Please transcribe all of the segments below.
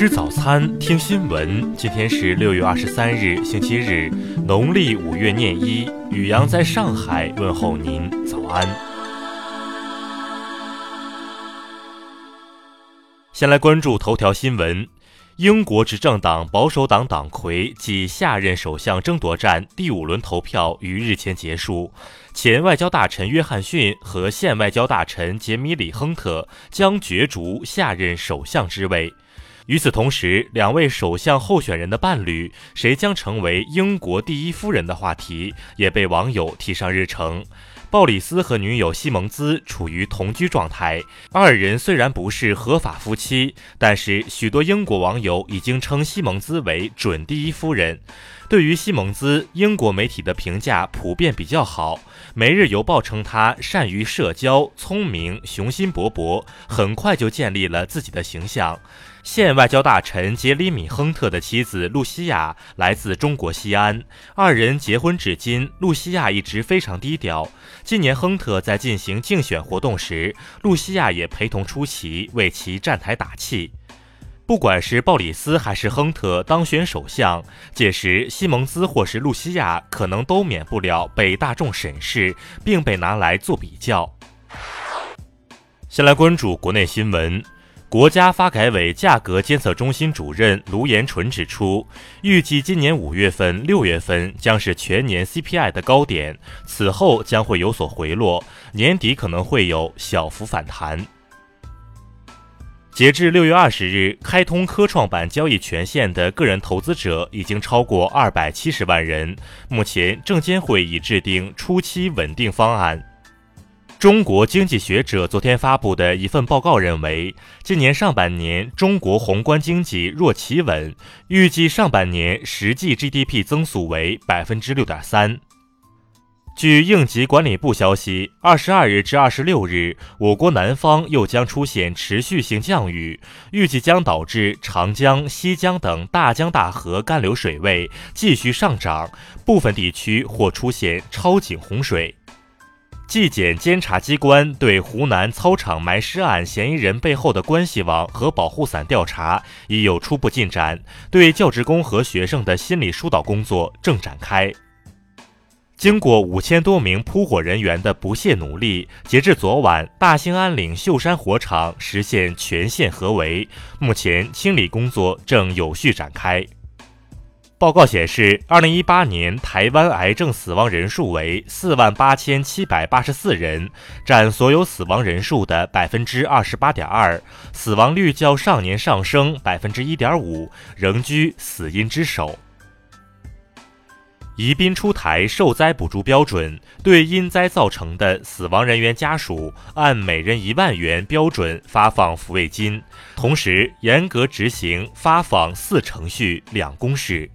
吃早餐，听新闻。今天是六月二十三日，星期日，农历五月廿一。雨阳在上海问候您，早安。先来关注头条新闻：英国执政党保守党党魁及下任首相争夺战第五轮投票于日前结束，前外交大臣约翰逊和现外交大臣杰米里亨特将角逐下任首相之位。与此同时，两位首相候选人的伴侣，谁将成为英国第一夫人的话题，也被网友提上日程。鲍里斯和女友西蒙兹处于同居状态，二人虽然不是合法夫妻，但是许多英国网友已经称西蒙兹为准第一夫人。对于西蒙兹，英国媒体的评价普遍比较好，《每日邮报》称她善于社交、聪明、雄心勃勃，很快就建立了自己的形象。现外交大臣杰里米·亨特的妻子露西亚来自中国西安，二人结婚至今，露西亚一直非常低调。今年亨特在进行竞选活动时，露西亚也陪同出席，为其站台打气。不管是鲍里斯还是亨特当选首相，届时西蒙兹或是露西亚可能都免不了被大众审视，并被拿来做比较。先来关注国内新闻。国家发改委价格监测中心主任卢延纯指出，预计今年五月份、六月份将是全年 CPI 的高点，此后将会有所回落，年底可能会有小幅反弹。截至六月二十日，开通科创板交易权限的个人投资者已经超过二百七十万人，目前证监会已制定初期稳定方案。中国经济学者昨天发布的一份报告认为，今年上半年中国宏观经济若企稳，预计上半年实际 GDP 增速为百分之六点三。据应急管理部消息，二十二日至二十六日，我国南方又将出现持续性降雨，预计将导致长江、西江等大江大河干流水位继续上涨，部分地区或出现超警洪水。纪检监察机关对湖南操场埋尸案嫌疑人背后的关系网和保护伞调查已有初步进展，对教职工和学生的心理疏导工作正展开。经过五千多名扑火人员的不懈努力，截至昨晚，大兴安岭秀山火场实现全线合围，目前清理工作正有序展开。报告显示，二零一八年台湾癌症死亡人数为四万八千七百八十四人，占所有死亡人数的百分之二十八点二，死亡率较上年上升百分之一点五，仍居死因之首。宜宾出台受灾补助标准，对因灾造成的死亡人员家属按每人一万元标准发放抚慰金，同时严格执行发放四程序两公示。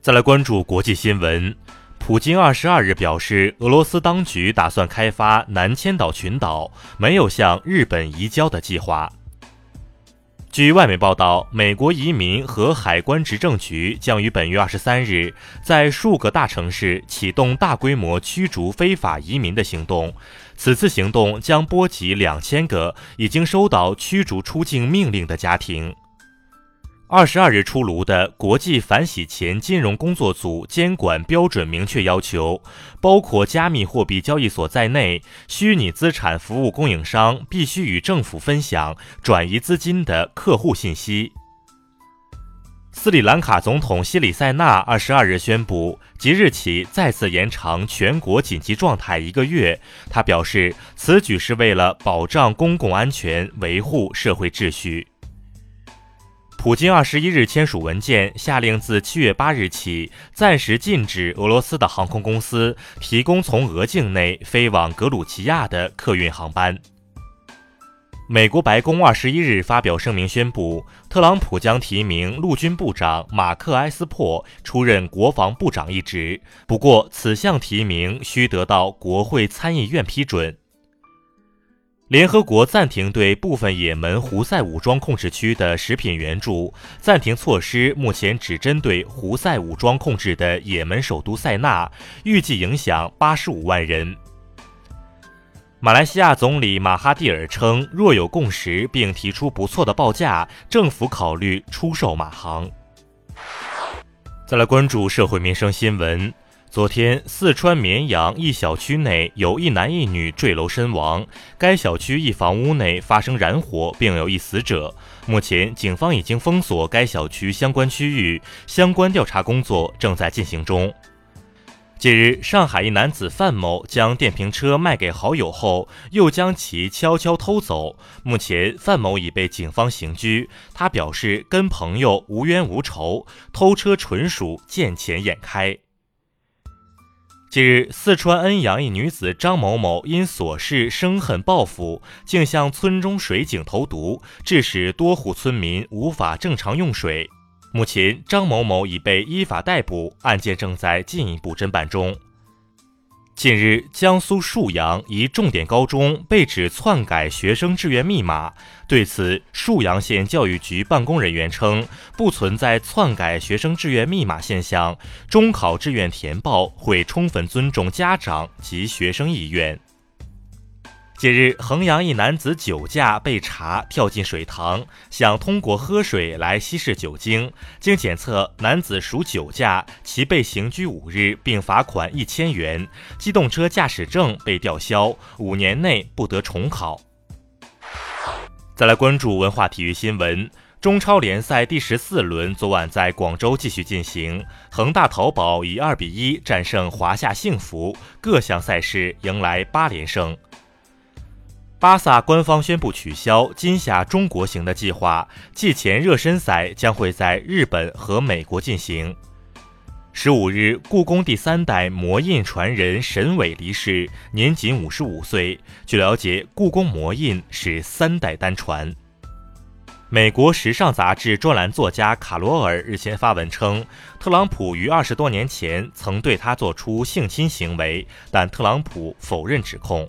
再来关注国际新闻，普京二十二日表示，俄罗斯当局打算开发南千岛群岛，没有向日本移交的计划。据外媒报道，美国移民和海关执政局将于本月二十三日在数个大城市启动大规模驱逐非法移民的行动，此次行动将波及两千个已经收到驱逐出境命令的家庭。二十二日出炉的国际反洗钱金融工作组监管标准明确要求，包括加密货币交易所在内，虚拟资产服务供应商必须与政府分享转移资金的客户信息。斯里兰卡总统西里塞纳二十二日宣布，即日起再次延长全国紧急状态一个月。他表示，此举是为了保障公共安全，维护社会秩序。普京二十一日签署文件，下令自七月八日起暂时禁止俄罗斯的航空公司提供从俄境内飞往格鲁吉亚的客运航班。美国白宫二十一日发表声明宣布，特朗普将提名陆军部长马克·埃斯珀出任国防部长一职，不过此项提名需得到国会参议院批准。联合国暂停对部分也门胡塞武装控制区的食品援助，暂停措施目前只针对胡塞武装控制的也门首都塞纳，预计影响八十五万人。马来西亚总理马哈蒂尔称，若有共识并提出不错的报价，政府考虑出售马航。再来关注社会民生新闻。昨天，四川绵阳一小区内有一男一女坠楼身亡，该小区一房屋内发生燃火，并有一死者。目前，警方已经封锁该小区相关区域，相关调查工作正在进行中。近日，上海一男子范某将电瓶车卖给好友后，又将其悄悄偷走。目前，范某已被警方刑拘。他表示，跟朋友无冤无仇，偷车纯属见钱眼开。近日，四川恩阳一女子张某某因琐事生恨报复，竟向村中水井投毒，致使多户村民无法正常用水。目前，张某某已被依法逮捕，案件正在进一步侦办中。近日，江苏沭阳一重点高中被指篡改学生志愿密码。对此，沭阳县教育局办公人员称，不存在篡改学生志愿密码现象，中考志愿填报会充分尊重家长及学生意愿。近日，衡阳一男子酒驾被查，跳进水塘，想通过喝水来稀释酒精。经检测，男子属酒驾，其被刑拘五日，并罚款一千元，机动车驾驶证被吊销，五年内不得重考。再来关注文化体育新闻，中超联赛第十四轮昨晚在广州继续进行，恒大淘宝以二比一战胜华夏幸福，各项赛事迎来八连胜。巴萨官方宣布取消今夏中国行的计划，季前热身赛将会在日本和美国进行。十五日，故宫第三代魔印传人沈伟离世，年仅五十五岁。据了解，故宫魔印是三代单传。美国时尚杂志专栏作家卡罗尔日前发文称，特朗普于二十多年前曾对他做出性侵行为，但特朗普否认指控。